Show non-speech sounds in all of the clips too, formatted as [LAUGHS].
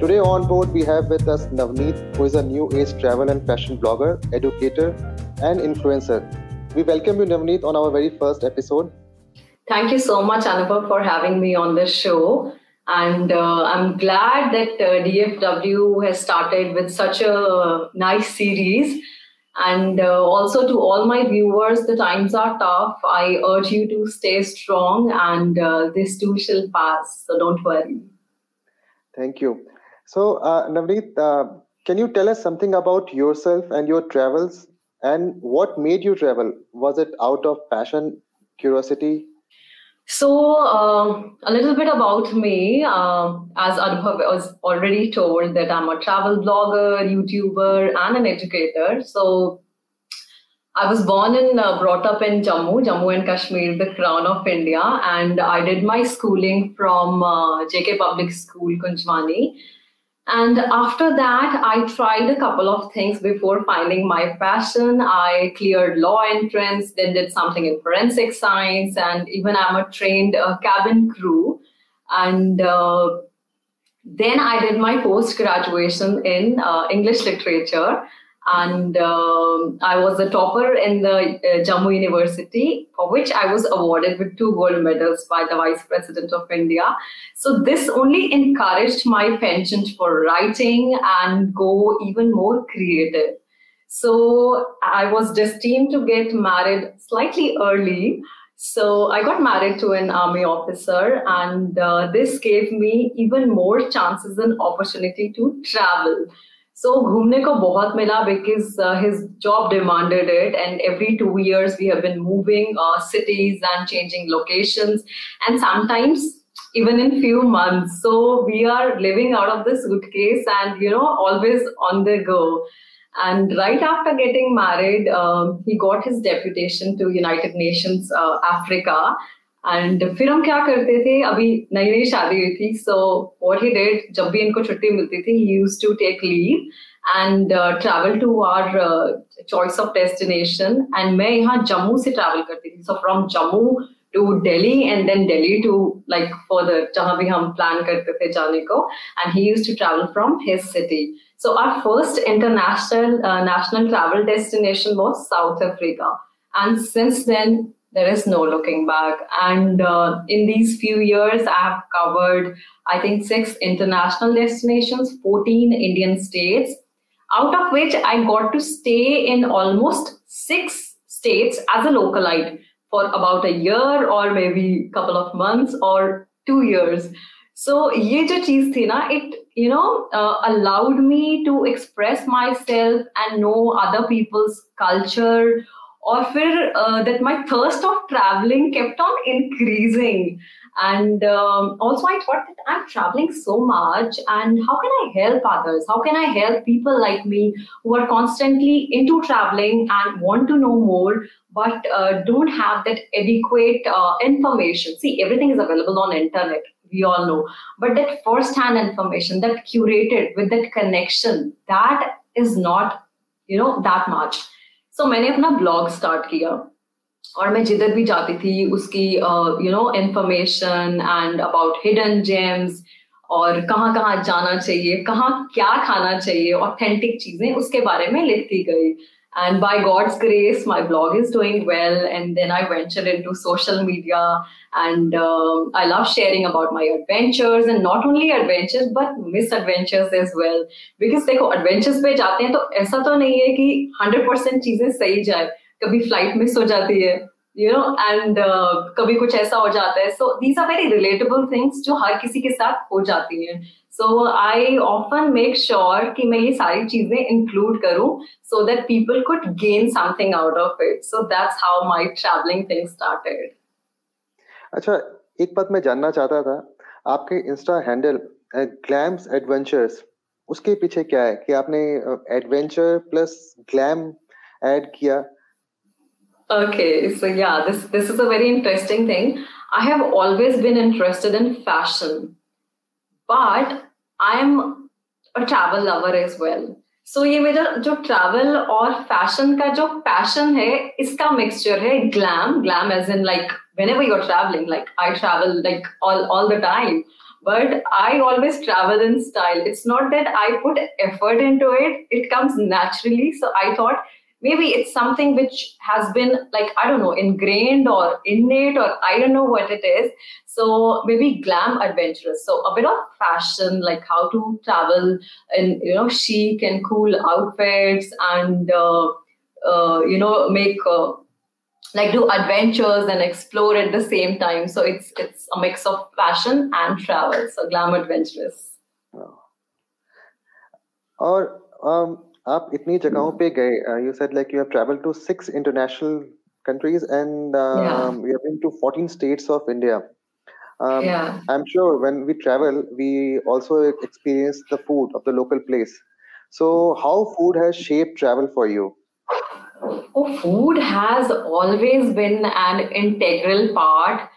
Today on board we have with us Navneet, who is a new age travel and fashion blogger, educator, and influencer. We welcome you, Navneet, on our very first episode. Thank you so much, Anubhav, for having me on this show. And uh, I'm glad that uh, DFW has started with such a nice series. And uh, also to all my viewers, the times are tough. I urge you to stay strong, and uh, this too shall pass. So don't worry. Thank you. So, uh, Navneet, uh, can you tell us something about yourself and your travels and what made you travel? Was it out of passion, curiosity? So, uh, a little bit about me. Uh, as Anubhav was already told, that I'm a travel blogger, YouTuber, and an educator. So, I was born and uh, brought up in Jammu, Jammu and Kashmir, the crown of India, and I did my schooling from uh, JK Public School, Kunjwani. And after that, I tried a couple of things before finding my passion. I cleared law entrance, then did something in forensic science, and even I'm a trained uh, cabin crew. And uh, then I did my post graduation in uh, English literature and um, I was a topper in the uh, Jammu University, for which I was awarded with two gold medals by the Vice President of India. So this only encouraged my penchant for writing and go even more creative. So I was destined to get married slightly early. So I got married to an army officer, and uh, this gave me even more chances and opportunity to travel. So घूमने को बहुत मिला because uh, his job demanded it, and every two years we have been moving uh, cities and changing locations, and sometimes even in few months. So we are living out of the suitcase and you know always on the go. And right after getting married, um, he got his deputation to United Nations uh, Africa. and फिर हम क्या करते थे? अभी नई नई शादी हुई थी सो व्हाट ही डिड जब भी इनको छुट्टी मिलती थी ही used to take leave and travel to our choice of destination and मैं यहाँ जम्मू से ट्रैवल करती थी so from Jammu to Delhi and then Delhi to like further जहाँ भी हम प्लान करते थे जाने को. And he used to travel from his city so our first international national travel destination was South Africa and since then there is no looking back. And uh, in these few years, I have covered, I think, six international destinations, 14 Indian states, out of which I got to stay in almost six states as a localite for about a year or maybe a couple of months or two years. So ये जो चीज थी ना it you know uh, allowed me to express myself and know other people's culture or फिर that my thirst of traveling kept on increasing. And um, also i thought that i'm traveling so much and how can i help others? How can i help people like me who are constantly into traveling and want to know more but uh, don't have that adequate uh, information? See everything is available on internet we all know. But that first hand information that curated with that connection that is not you know that much so so, मैंने अपना blog start किया। और मैं जिधर भी जाती थी उसकी you know information and about hidden gems और कहाँ कहाँ जाना चाहिए कहाँ क्या खाना चाहिए ऑथेंटिक चीज़ें उसके बारे में लिखती गई। And by God's grace, my blog is doing well. And then I ventured into social media and um, I love sharing about my adventures and not only adventures, but misadventures as well. Because देखो adventures पे जाते हैं तो ऐसा तो नहीं है कि 100% चीजें सही जाए कभी फ्लाइट मिस हो जाती है यू नो एंड कभी कुछ ऐसा हो जाता है so these are very relatable things जो हर किसी के साथ हो जाती हैं so I often make sure कि मैं ये सारी चीज़ें इंक्लूड करूँ so that people could gain something out of it so that's how my travelling thing started अच्छा एक बात मैं जानना चाहता था आपके इंस्टा हैंडल ग्लैम्स एडवेंचर्स उसके पीछे क्या है? कि आपने एडवेंचर प्लस ग्लैम ऐड किया? Okay so yeah this this is a very interesting thing. I have always been interested in fashion. But I am a travel lover as well so ये मेरा जो ट्रैवल और fashion का जो passion है इसका mixture है glam glam as in like whenever you're travelling like I travel like all all the time but I always travel in style. It's not that I put effort into it, it comes naturally. So I thought maybe it's something which has been like, I don't know, ingrained or innate, or I don't know what it is. So maybe glam adventurous. So a bit of fashion, like how to travel in, you know, chic and cool outfits and, uh, uh, you know, make. Uh, like do adventures and explore at the same time so it's it's a mix of fashion and travel so glam adventurous Or um, आप इतनी जगहों पे गए you said like you have travelled to six international countries and um, yeah. we have been to 14 states of India. Um, yeah. I'm sure when we travel, we also experience the food of the local place. So, how food has shaped travel for you? Oh, food has always been an integral part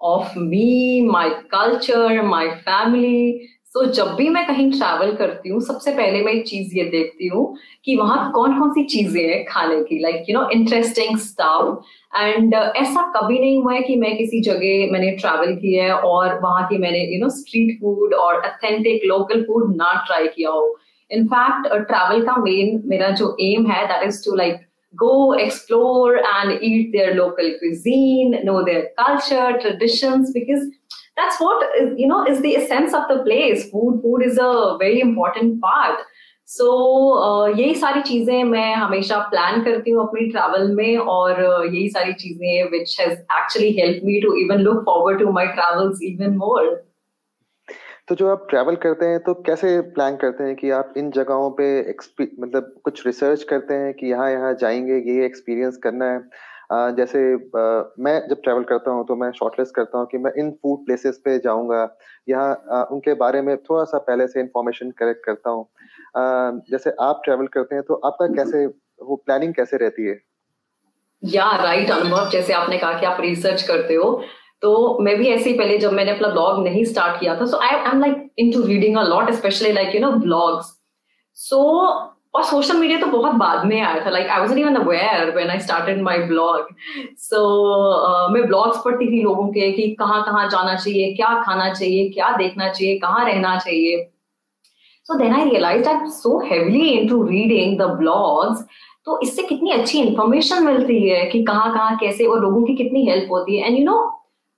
of me, my culture, my family. So जब भी मैं कहीं travel करती हूँ सबसे पहले मैं एक चीज़ ये देखती हूँ कि वहाँ कौन कौन सी चीज़ें हैं खाने की like you know interesting stuff and ऐसा कभी नहीं हुआ है कि मैं किसी जगह मैंने ट्रैवल किया है और वहाँ की मैंने यू नो स्ट्रीट फ़ूड और अथेंटिक लोकल फ़ूड ना ट्राई किया हो. इनफैक्ट ट्रैवल का मेन मेरा जो एम है that is to like go explore and eat their local cuisine, know their culture, traditions, because that's what you know is the essence of the place. Food, food is a very important part. So so, uh, यही सारी चीज़ें मैं हमेशा plan करती हूँ अपनी travel में और uh, यही सारी चीज़ें which has actually help me to even look forward to my travels even more तो जो आप ट्रैवल करते हैं तो कैसे प्लान करते हैं कि आप इन जगहों पे मतलब कुछ रिसर्च करते हैं कि यहाँ यहाँ जाएँगे ये एक्सपीरियंस करना है जैसे मैं जब ट्रैवल करता हूँ तो मैं शॉर्टलिस्ट करता हूँ कि मैं इन फ़ूड प्लेसेस पे जाऊँगा यहाँ उनके बारे में थोड़ा सा पहले से इंफॉर्मेशन कलेक्ट करता हूँ। जैसे आप ट्रैवल करते हैं तो आपका कैसे वो प्लानिंग कैसे रहती है? या राइट अनुभव जैसे आपने कहा कि आप रिसर्च करते हो तो मैं भी ऐसे ही पहले जब मैंने अपना ब्लॉग नहीं स्टार्ट किया था so I am like into reading a lot specially like you know blogs so और सोशल मीडिया तो बहुत बाद में आया था like I was even aware when I started my blog so मैं ब्लॉग्स पढ़ती थी लोगों के कि कहाँ कहाँ जाना चाहिए, क्या खाना चाहिए, क्या देखना चाहिए, कहाँ रहना चाहिए। So then I realise I so heavily into reading the blogs तो इससे कितनी अच्छी इंफॉर्मेशन मिलती है कि कहाँ कहाँ कैसे और लोगों की कितनी हेल्प होती है। एंड यू नो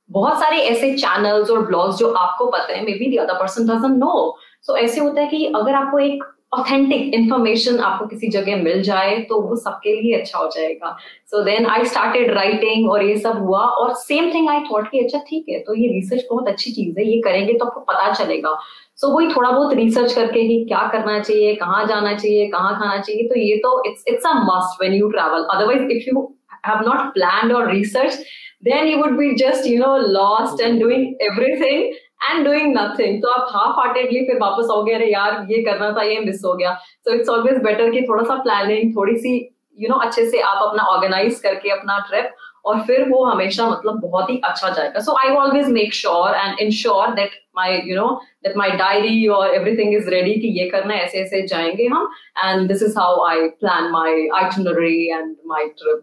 बहुत सारे ऐसे चैनल्स और ब्लॉग्स जो आपको पता है maybe the other person doesn't know so ऐसे होता है कि अगर आपको एक ऑथेंटिक इन्फॉर्मेशन आपको किसी जगह मिल जाए तो वो सबके लिए अच्छा हो जाएगा। So then I started writing और ये सब हुआ और सेम थिंग आई थॉट कि अच्छा ठीक है तो ये रिसर्च बहुत अच्छी चीज़ है ये करेंगे तो आपको पता चलेगा। सो so, वही थोड़ा बहुत रिसर्च करके ही क्या करना चाहिए कहाँ जाना चाहिए कहाँ खाना चाहिए तो ये तो it's it's a must when you travel otherwise if you have not plan और research then you would be just you know lost and doing everything and doing nothing. तो आप half heartedly फिर वापस आओगे, अरे यार, ये करना था, ये मिस हो गया। So it's always better कि थोड़ा सा planning थोड़ी सी यू you नो know, अच्छे से आप अपना organize करके अपना trip, और फिर वो हमेशा मतलब बहुत ही अच्छा जाएगा। So I always make sure and ensure that my you know that my diary और एवरीथिंग इज़ रेडी कि ये करना ऐसे ऐसे जाएँगे हम। And this is how I plan my itinerary and my trip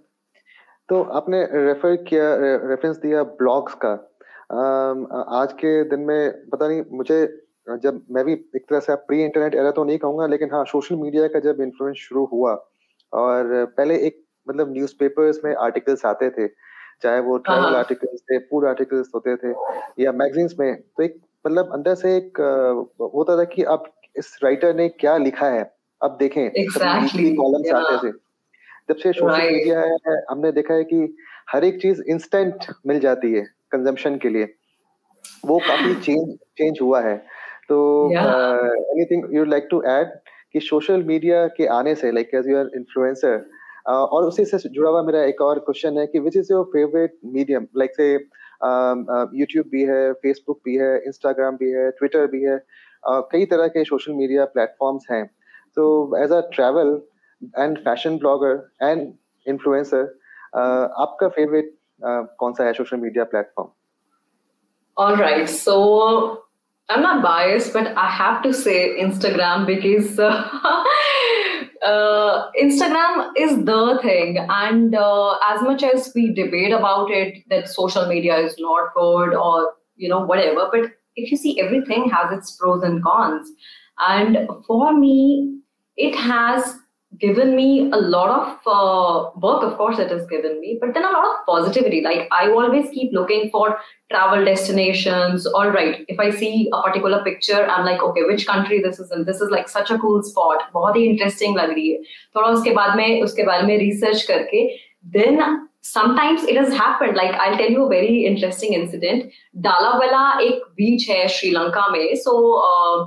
तो आपने रेफर किया रेफरेंस दिया ब्लॉग्स का। आज के दिन में पता नहीं मुझे जब मैं भी एक तरह से प्री इंटरनेट एरा तो नहीं कहूँगा लेकिन हाँ सोशल मीडिया का जब इन्फ्लुएंस शुरू हुआ और पहले एक मतलब न्यूज़पेपर्स में आर्टिकल्स आते थे चाहे वो ट्रैवल आर्टिकल्स थे फ़ूड आर्टिकल्स होते थे या मैगजीन्स में तो एक मतलब अंदर से एक होता था कि अब इस राइटर ने क्या लिखा है अब देखें exactly. Columns yeah. आते थे जब से सोशल मीडिया है हमने देखा है कि हर एक चीज़ इंस्टेंट मिल जाती है कंजम्पशन के लिए। वो काफ़ी [LAUGHS] चेंज चेंज हुआ है। तो anything you like to add कि सोशल मीडिया के आने से लाइक एज यूर इन्फ्लुएंसर और उसी से जुड़ा हुआ मेरा एक और क्वेश्चन है कि which is your favourite medium like से यूट्यूब भी है फेसबुक भी है इंस्टाग्राम भी है ट्विटर भी है uh, कई तरह के सोशल मीडिया प्लेटफॉर्म्स हैं। तो as a travel and fashion blogger and influencer आपका फेवरेट कौन सा है social media platform All right, so I'm not biased, but I have to say Instagram because uh, [LAUGHS] uh, Instagram is the thing. And uh, as much as we debate about it, that social media is not good or, you know, whatever, but if you see everything has its pros and cons and for me it has given me a lot of uh, work of course it has given me but then a lot of positivity like i always keep looking for travel destinations all right if i see a particular picture i'm like okay which country this is in this is like such a cool spot बहुत ही interesting लग रही है थोड़ा उसके बाद में उसके बारे में research करके then sometimes it has happened like i'll tell you a very interesting incident dalawala एक beach है श्रीलंका में so uh,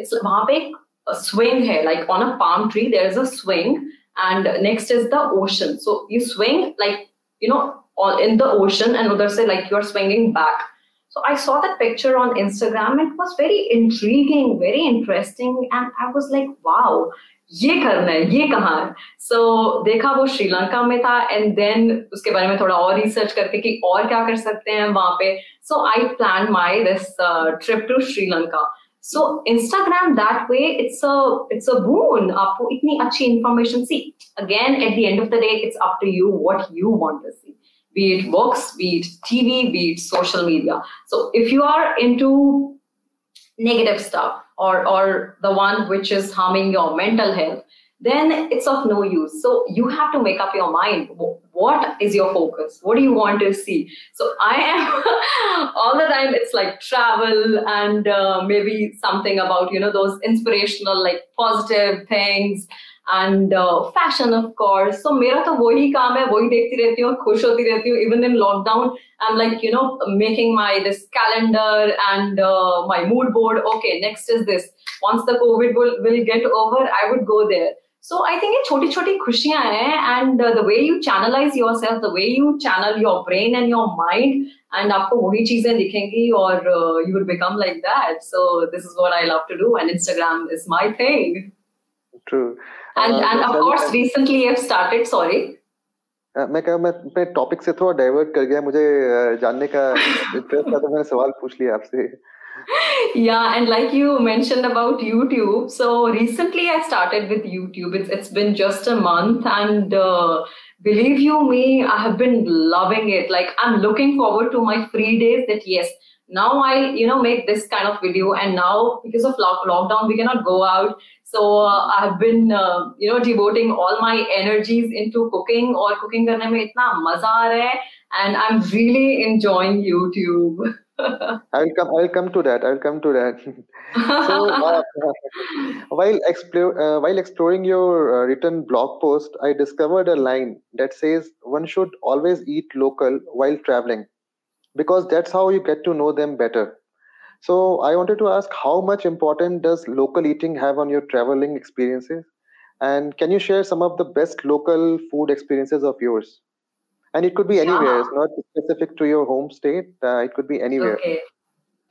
it's वहां पे एक a swing here, like on a palm tree, there's a swing, and next is the ocean. So you swing like you know all in the ocean, and others say like you're swinging back. So I saw that picture on Instagram. It was very intriguing, very interesting, and I was like, wow. ये करना है ये कहाँ है so so, देखा वो श्रीलंका में था एंड देन उसके बारे में थोड़ा और रिसर्च करके कि और क्या कर सकते हैं वहां पे so I plan my this trip to Sri Lanka so Instagram that way, it's a it's a boon. आपको इतनी अच्छी information see. Again, at the end of the day, it's up to you what you want to see. Be it books, be it TV, be it social media. So if you are into negative stuff or or the one which is harming your mental health, then it's of no use. So you have to make up your mind. What is your focus? What do you want to see? So I am [LAUGHS] all the time. It's like travel and uh, maybe something about you know those inspirational like positive things and uh, fashion of course so मेरा तो वही काम है वही देखती रहती हूँ खुश होती रहती हूँ even in lockdown I'm like you know making my this calendar and uh, my mood board okay next is this once the covid will, will get over I would go there So I think ये छोटी छोटी खुशियाँ हैं and the way you channelise yourself the way you channel your brain and your mind and आपको वही चीज़ें दिखेंगी और you will become like that so this is what I love to do and Instagram is my thing true and and of course recently I have started sorry मैं कह मैं अपने topic से थोड़ा डाइवर्ट कर गया मुझे uh, जानने का [LAUGHS] इंटरेस्ट था तो मैंने सवाल पूछ लिया आपसे। Yeah and like you mentioned about youtube so recently i started with youtube. It's, it's been just a month and uh, believe you me i have been loving it. Like i'm looking forward to my free days that yes now i you know make this kind of video and now because of lock- lockdown we cannot go out. So uh, i've been uh, you know devoting all my energies into cooking or cooking karne mein itna maza hai and i'm really enjoying youtube I'll come. I'll come to that. I'll come to that. [LAUGHS] so, uh, [LAUGHS] while explore, uh, while exploring your uh, written blog post, I discovered a line that says one should always eat local while traveling, because that's how you get to know them better. So, I wanted to ask, how much important does local eating have on your traveling experiences? And can you share some of the best local food experiences of yours? and it could be anywhere yeah. it's not specific to your home state uh, it could be anywhere okay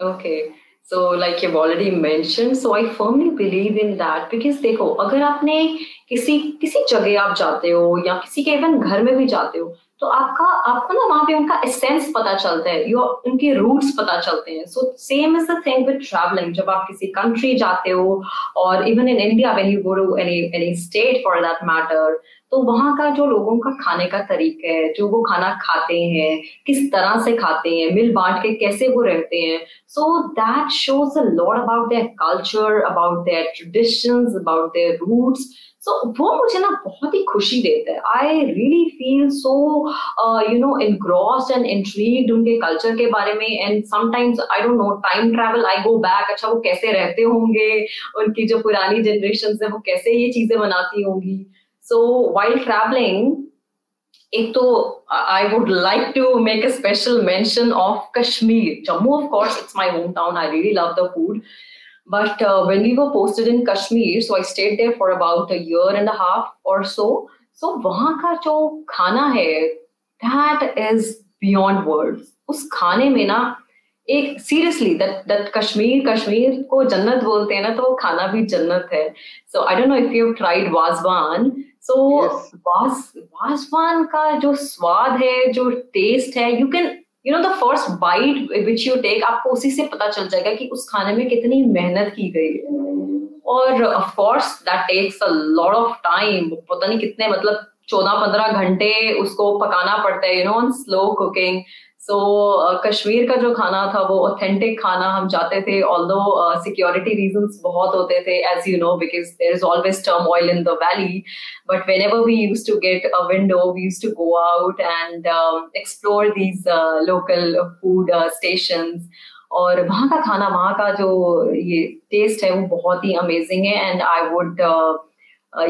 okay so like you've already mentioned so i firmly believe in that because देखो अगर आपने किसी किसी जगह आप जाते हो या किसी के इवन घर में भी जाते हो तो आपका, आपको ना वहाँ पे उनका एसेंस पता चलता है यो उनके रूट्स पता चलते हैं। So same is the thing with travelling जब आप किसी कंट्री जाते हो, और even in India when you go to any any state for that matter तो वहाँ का जो लोगों का खाने का तरीका है, जो वो खाना खाते हैं, किस तरह से खाते हैं, मिल बांट के कैसे वो रहते हैं so that shows a lot about their culture about their traditions about their roots so वो मुझे ना बहुत ही खुशी देता है। I really feel so you know engrossed and intrigued उनके कल्चर के बारे में। And sometimes I don't know time travel I go back अच्छा वो कैसे रहते होंगे? उनकी जो पुरानी जनरेशन है वो कैसे ये चीज़ें बनाती होंगी? So while traveling, I would like to make a special mention of Kashmir. Jammu, of it's it's home town I really love the food. But uh, when we were posted in Kashmir, so I stayed there for about a year and a half or so. So वहाँ का जो खाना है, that is beyond words. उस खाने में ना एक seriously that that Kashmir Kashmir को जन्नत बोलते हैं ना तो वो खाना भी जन्नत है so I don't know if you tried wazwan so was wazwan का जो स्वाद है जो टेस्ट है you can you know the first bite which you take आपको उसी से पता चल जाएगा कि उस खाने में कितनी मेहनत की गई है। और of course that takes a lot of time पता नहीं कितने मतलब चौदह पंद्रह घंटे उसको पकाना पड़ता है you know on slow cooking so so, uh, Kashmir का जो खाना था वो ऑथेंटिक खाना हम चाहते थे ऑल दो सिक्योरिटी रीजन बहुत होते थे as you know because there is always turmoil in the valley but whenever we use to get a window we use to go out and explore these local food station और वहाँ का खाना वहाँ का जो ये टेस्ट है वो बहुत ही अमेजिंग है and I would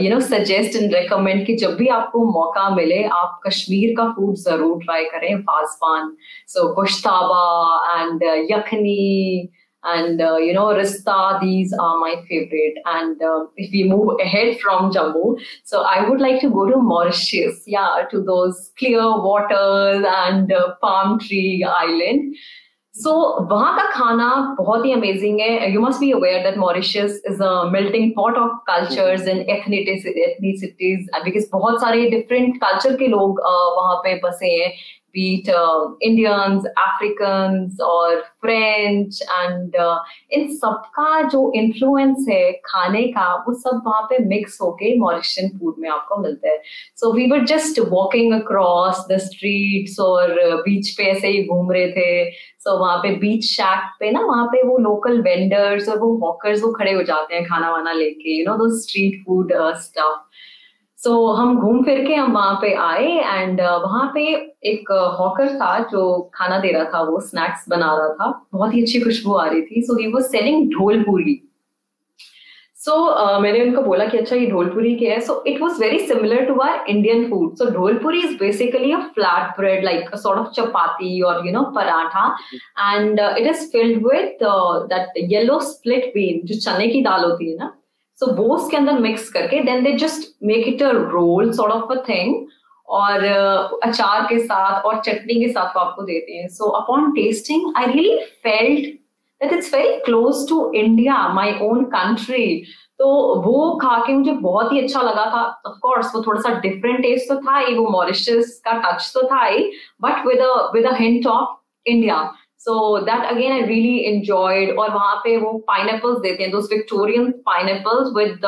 you know suggest and recommend कि जब भी आपको मौका मिले आप कश्मीर का फूड जरूर ट्राई करें wazwan so gushtaba and yakhni and uh, you know rista these are my favorite and uh, if we move ahead from jammu so i would like to go to mauritius yeah to those clear waters and uh, palm tree island So वहाँ का खाना बहुत ही amazing है। You must be aware that Mauritius is a melting pot of cultures and because बहुत सारे different culture के लोग uh, वहाँ पे बसे हैं। Be it uh, Indians, Africans और French and uh, इन सबका जो इन्फ्लुएंस है खाने का वो सब वहाँ पे मिक्स होके मॉरिशियन फ़ूड में आपको मिलता है। So we were just walking across the streets और बीच uh, पे ऐसे ही घूम रहे थे। सो so, वहाँ पे बीच शैक पे ना वहाँ पे वो लोकल वेंडर्स और वो वॉकर्स वो खड़े हो जाते हैं खाना वाना लेके यू नो दो street food stuff so so, हम घूम फिर के हम वहाँ पे आए एंड uh, वहाँ पे एक हॉकर uh, था जो खाना दे रहा था वो स्नैक्स बना रहा था। बहुत ही अच्छी खुशबू आ रही थी। सो ही वॉज़ सेलिंग ढोल पूरी सो मैंने उनको बोला कि अच्छा ये ढोलपुरी क्या है। So it was very similar to our Indian food so dholpuri is basically a flat bread like sort of chapati और you know paratha and it is filled with that yellow split bean जो चने की दाल होती है ना। सो वो उसके अंदर मिक्स करके then they just make it a roll sort of a thing और uh, अचार के साथ और चटनी के साथ वो आपको देते हैं। So upon tasting I really felt that it's very close to India my own country तो वो खा के मुझे बहुत ही अच्छा लगा था। ऑफ़ कोर्स वो थोड़ा सा डिफरेंट टेस्ट तो था ही वो मॉरिशस का टच तो था ही but with with a hint of India so that again I really enjoyed और वहाँ पे वो पाइन देते हैं those Victorian pine with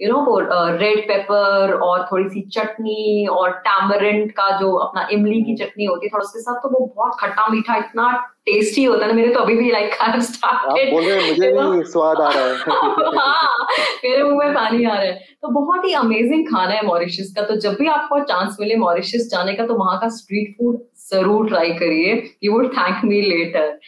you know red pepper और थोड़ी सी चटनी और टैमरेंट का जो अपना इमली की चटनी होती है थोड़ा उसके साथ तो वो बहुत खट्टा मीठा इतना टेस्टी होता है ना मेरे तो अभी भी लाइक खाना स्टार्टेड मुझे भी स्वाद आ रहा है। [LAUGHS] हाँ मेरे मुँह में पानी आ रहा है। तो बहुत ही अमेजिंग खाना है मॉरिशस का। तो जब भी आपको चांस मिले मॉरिशस जाने का तो वहाँ का स्ट्रीट फ़ूड ज़रूर ट्राई करिए you would thank me later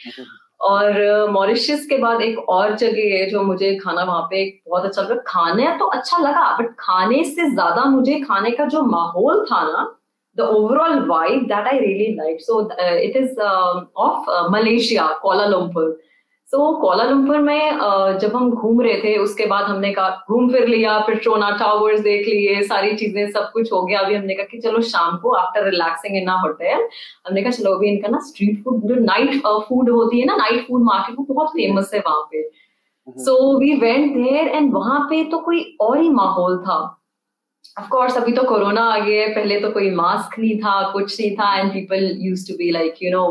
और मॉरिशस के बाद एक और जगह है जो मुझे खाना वहाँ पे बहुत अच्छा लगा। खाने तो अच्छा लगा बट खाने से ज़्यादा मुझे खाने का जो माहौल था ना the overall vibe that I really like So uh, it is Malaysia of uh, Malaysia, Kuala Lumpur. So so, Kuala Lumpur में जब हम घूम रहे थे उसके बाद हमने कहा घूम फिर लिया फिर ट्रोना टावर्स देख लिए सारी चीज़ें सब कुछ हो गया। अभी हमने कहा कि चलो शाम को आफ्टर रिलैक्सिंग इन ना होटल हमने कहा चलो अभी इनका ना स्ट्रीट फ़ूड जो नाइट फ़ूड होती है ना नाइट फ़ूड मार्केट वो बहुत फ़ेमस है वहाँ पे। So we went there and वहाँ पे तो कोई और ही माहौल था। ऑफ़ कोर्स अभी तो कोरोना आ गया है पहले तो कोई मास्क नहीं था कुछ नहीं था and people use to be like you know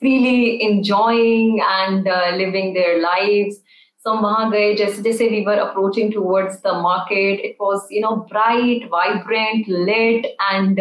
freely enjoying and living their lives so हम वहाँ गए जैसे जैसे we were approaching towards the market it was you know bright vibrant lit and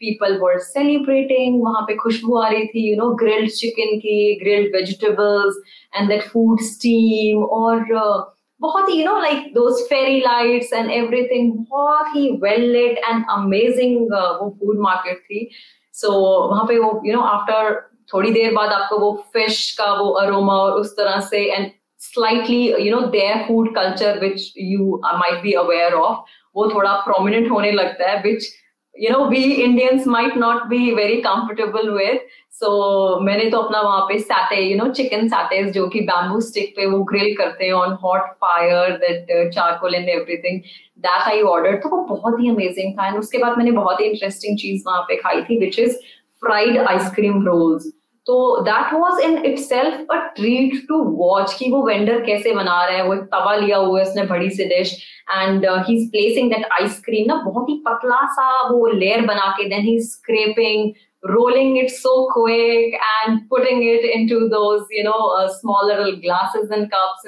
people were celebrating वहाँ पे खुशबू आ रही थी यू नो ग्रिल्ड चिकन की grilled vegetables and that food steam और uh, बहुत ही you know like those fairy lights and everything बहुत ही वेल लेट एंड अमेजिंग वो फ़ूड मार्केट थी. सो so, वहाँ पे वो यू नो आफ्टर थोड़ी देर बाद आपको वो फ़िश का वो अरोमा और उस तरह से and slightly you know their food culture which you might be aware of वो थोड़ा प्रोमिनेंट होने लगता है विच you know, we indians might not be very comfortable with. So, मैंने तो अपना वहाँ पे satay you know chicken satays जो कि बैम्बू स्टिक पे वो ग्रिल करते हैं on hot fire that charcoal and everything that I order तो वो बहुत ही अमेजिंग था. एंड उसके बाद मैंने बहुत ही इंटरेस्टिंग चीज़ वहाँ पे खाई थी which is fried ice cream rolls तो that was in itself a treat to watch कि वो वेंडर कैसे बना रहे हैं वो एक तवा लिया हुआ है उसने बड़ी सी dish and he is placing that ice cream ना बहुत ही पतला सा वो लेयर बना के then he scraping rolling it so quick and putting it into those, you know, uh, smaller little glasses and cups.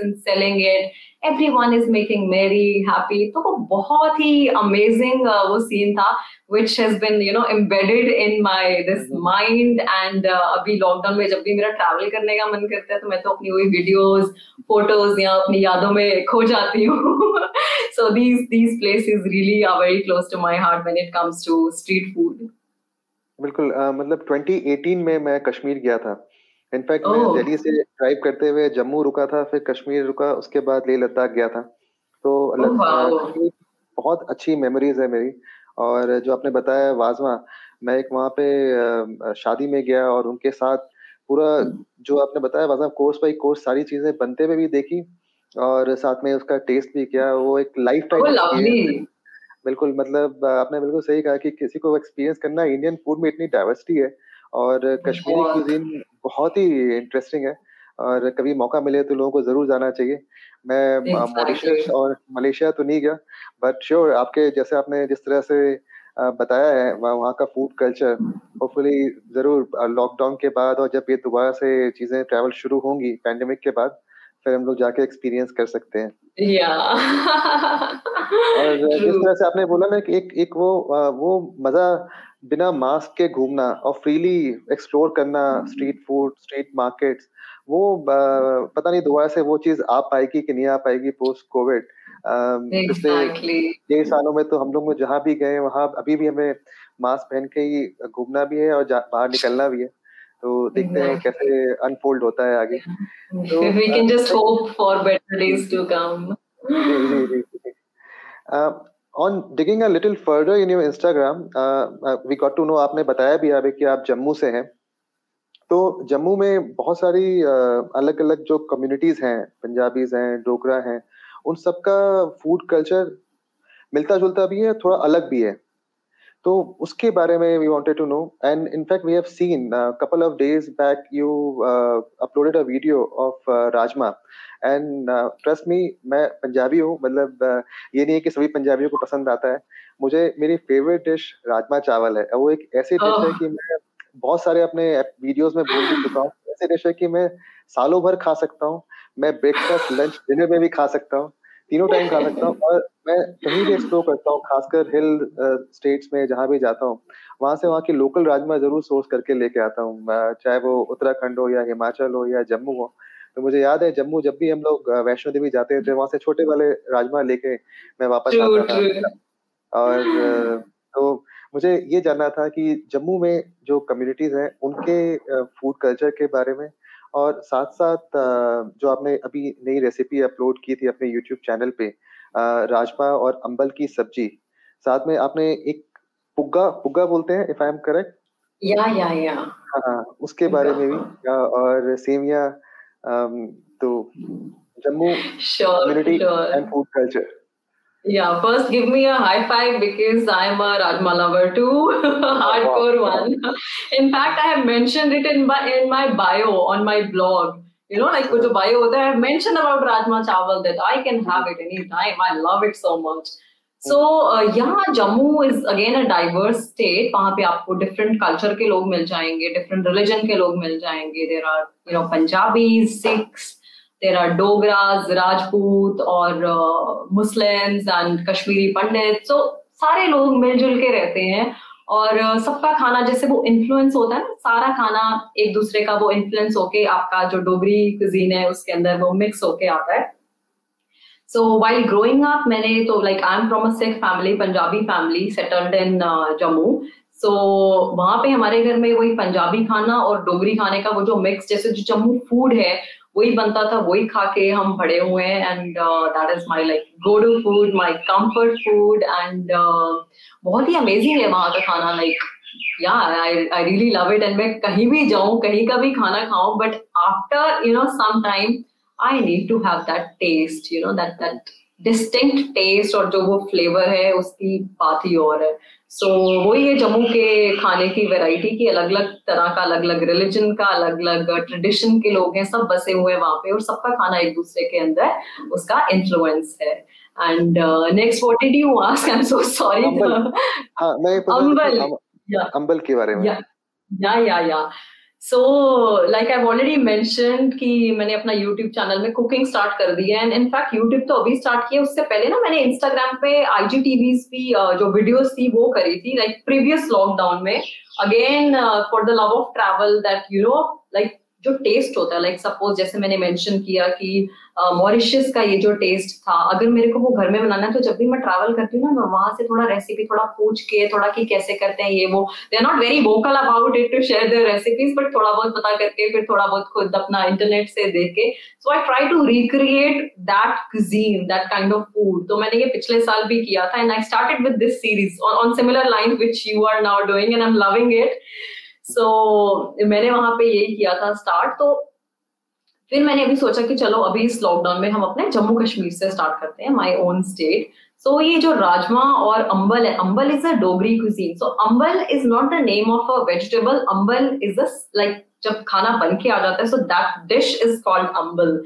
Everyone is making merry, happy. So वो बहुत ही amazing uh, वो scene था, which has been, you know, embedded in my this mind. And uh, अभी lockdown में जब भी मेरा travel करने का मन करता है तो मैं तो अपनी वही videos, photos या अपनी यादों में खो जाती हूँ. so these these places really are very close to my heart when it comes to street food. बिल्कुल uh, मतलब 2018 में मैं कश्मीर गया था इनफैक्ट oh. मैं दिल्ली से ड्राइव करते हुए जम्मू रुका था फिर कश्मीर रुका उसके बाद लेह लद्दाख गया था। तो oh, wow. बहुत अच्छी मेमोरीज है मेरी। और जो आपने बताया वाजवा मैं एक वहाँ पे शादी में गया और उनके साथ पूरा जो आपने बताया वाजवा कोर्स बाई कोर्स सारी चीज़ें बनते हुए भी देखी और साथ में उसका टेस्ट भी किया। वो एक लाइफ टाइम बिल्कुल मतलब आपने बिल्कुल सही कहा कि किसी को एक्सपीरियंस करना इंडियन फ़ूड में इतनी डाइवर्सिटी है। और कश्मीरी क्यूजीन बहुत ही इंटरेस्टिंग है। और कभी मौका मिले तो लोगों को ज़रूर जाना चाहिए। मैं मॉरिशस और मलेशिया तो नहीं गया बट श्योर आपके जैसे आपने जिस तरह से बताया है वहाँ का फ़ूड कल्चर होपफुली ज़रूर लॉकडाउन के बाद और जब ये दोबारा से चीज़ें ट्रैवल शुरू होंगी पैंडेमिक के बाद फिर हम लोग जाके एक्सपीरियंस कर सकते हैं। Yeah. और [LAUGHS] जिस तरह से आपने बोला ना कि एक एक वो वो मज़ा बिना मास्क के घूमना और फ्रीली एक्सप्लोर करना स्ट्रीट फ़ूड स्ट्रीट मार्केट्स वो पता नहीं दोबारा से वो चीज़ आ पाएगी कि नहीं आ पाएगी पोस्ट कोविड पिछले डेढ़ सालों में तो हम लोग जहाँ भी गए वहाँ अभी भी हमें मास्क पहन के ही घूमना भी है और बाहर निकलना भी है। तो देखते हैं कैसे अनफोल्ड होता है आगे। तो [LAUGHS] we can just hope for better days to come on digging a little further in your Instagram we got to know आपने बताया भी अभी कि आप जम्मू से हैं। तो जम्मू में बहुत सारी अलग अलग जो कम्युनिटीज हैं, पंजाबीज हैं, डोगरा हैं, उन सबका फ़ूड कल्चर मिलता जुलता भी है, थोड़ा अलग भी है। तो उसके बारे में we wanted to know and in fact we have seen couple of days back you uploaded a video of rajma and trust me मैं पंजाबी हूँ मतलब uh, ये नहीं है कि सभी पंजाबियों को पसंद आता है। मुझे मेरी फेवरेट डिश राजमा चावल है। वो एक ऐसी डिश oh. है कि मैं बहुत सारे अपने वीडियोस में बोल भी चुका हूँ। ऐसी डिश है कि मैं सालों भर खा सकता हूँ। मैं ब्रेकफास्ट लंच डिनर में भी खा सकता हूँ। तीनों टाइम खा सकता हूँ। और मैं कहीं भी एक्सप्लोर करता हूँ खासकर हिल स्टेट्स में जहाँ भी जाता हूँ। वहाँ से वहाँ की लोकल राजमा ज़रूर सोर्स करके लेके आता हूँ। चाहे वो उत्तराखंड हो या हिमाचल हो या जम्मू हो। तो मुझे याद है जम्मू जब भी हम लोग वैष्णो देवी जाते थे वहाँ से छोटे वाले राजमा लेके मैं वापस आता था। और तो मुझे ये जानना था कि जम्मू में जो कम्युनिटीज हैं उनके फ़ूड कल्चर के बारे में और साथ साथ जो आपने अभी नई रेसिपी अपलोड की थी अपने यूट्यूब चैनल पे राजमा और अंबल की सब्ज़ी साथ में आपने एक पुग्गा पुग्गा बोलते हैं if I am correct yeah या या। हाँ उसके बारे में भी और सेमिया तो Jammu community and food culture Yeah, first give me a high five because I'm a Rajma lover too, hardcore wow. one. In fact, I have mentioned it in my in my bio on my blog. You know, like kuch bio there, I have mentioned about Rajma Chawal that I can have it anytime. I love it so much. So uh, yeah, Jammu is again a diverse state. वहाँ पे आपको different culture के लोग मिल जाएँगे, different religion के लोग मिल जाएँगे. There are you know Punjabis, Sikhs, there are Dogras, Rajput और Muslims and Kashmiri Pandits. So सारे लोग मिलजुल के रहते हैं और uh, सबका खाना जैसे वो इन्फ्लुएंस होता है ना सारा खाना एक दूसरे का वो इन्फ्लुएंस होके आपका जो डोगरी कुजीन है उसके अंदर वो मिक्स होके आता है सो वाइल ग्रोइंग अप मैंने तो like I am from a Sikh family Punjabi family settled in Jammu so वहाँ पे हमारे घर में वही पंजाबी खाना और डोगरी खाने का वो जो मिक्स जैसे जो जम्मू फ़ूड है वही बनता था, वही खा के हम बड़े हुए हैं and that is my like go to food my comfort food and बहुत ही अमेजिंग है वहाँ का खाना like yeah I I really love it and मैं कहीं भी जाऊँ, कहीं का भी खाना खाऊं but after you know some time I need to have that taste you know that that distinct taste और जो वो फ्लेवर है, उसकी बात ही और है। सो so, वही है जम्मू के खाने की वैरायटी की अलग अलग तरह का अलग अलग रिलीजन का अलग अलग ट्रेडिशन के लोग हैं सब बसे हुए हैं वहाँ पे और सबका खाना एक दूसरे के अंदर उसका इन्फ्लुएंस है। And next what did you ask I am so sorry हाँ मैं अंबल। अंबल के बारे में। Yeah yeah yeah so like I already mention कि मैंने अपना यूट्यूब चैनल में कुकिंग स्टार्ट कर दी है एंड इनफैक्ट यूट्यूब तो अभी स्टार्ट किया उससे पहले ना मैंने इंस्टाग्राम पे आई जी टीवीज भी जो वीडियोस थी वो करी थी लाइक प्रीवियस लॉकडाउन में। Again for the love of travel that you know like जो टेस्ट होता है लाइक सपोज़ जैसे मैंने मेंशन किया कि मॉरिशियस का ये जो टेस्ट था, अगर मेरे को वो घर में बनाना है तो जब भी मैं ट्रैवल करती हूँ ना, मैं वहाँ से थोड़ा रेसिपी थोड़ा पूछ के, थोड़ा कि कैसे करते हैं ये वो they are not very vocal about it to share their recipes but थोड़ा बहुत पता करके, फिर थोड़ा बहुत खुद अपना इंटरनेट से देख के so I try to recreate that cuisine that kind of food तो मैंने ये पिछले साल भी किया था and I started with this series on similar line which you are now doing and I am loving it so so, मैंने वहाँ पे यही किया था स्टार्ट तो फिर मैंने अभी सोचा कि चलो अभी इस लॉकडाउन में हम अपने जम्मू कश्मीर से स्टार्ट करते हैं माई ओन स्टेट सो ये जो राजमा और अंबल है ambal is a Dogri cuisine so ambal is not the name of a vegetable ambal is a like जब खाना बन के आ जाता है so that dish is called ambal.